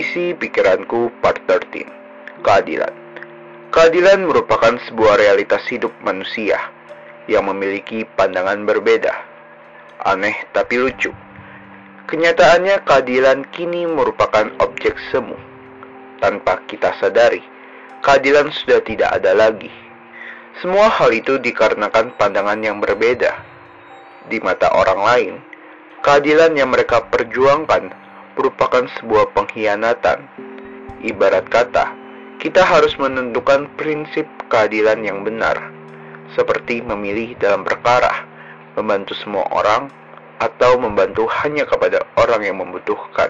Isi pikiranku part 13 Keadilan Keadilan merupakan sebuah realitas hidup manusia yang memiliki pandangan berbeda. Aneh tapi lucu. Kenyataannya keadilan kini merupakan objek semu. Tanpa kita sadari, keadilan sudah tidak ada lagi. Semua hal itu dikarenakan pandangan yang berbeda. Di mata orang lain, keadilan yang mereka perjuangkan merupakan sebuah pengkhianatan. Ibarat kata, kita harus menentukan prinsip keadilan yang benar, seperti memilih dalam perkara, membantu semua orang, atau membantu hanya kepada orang yang membutuhkan.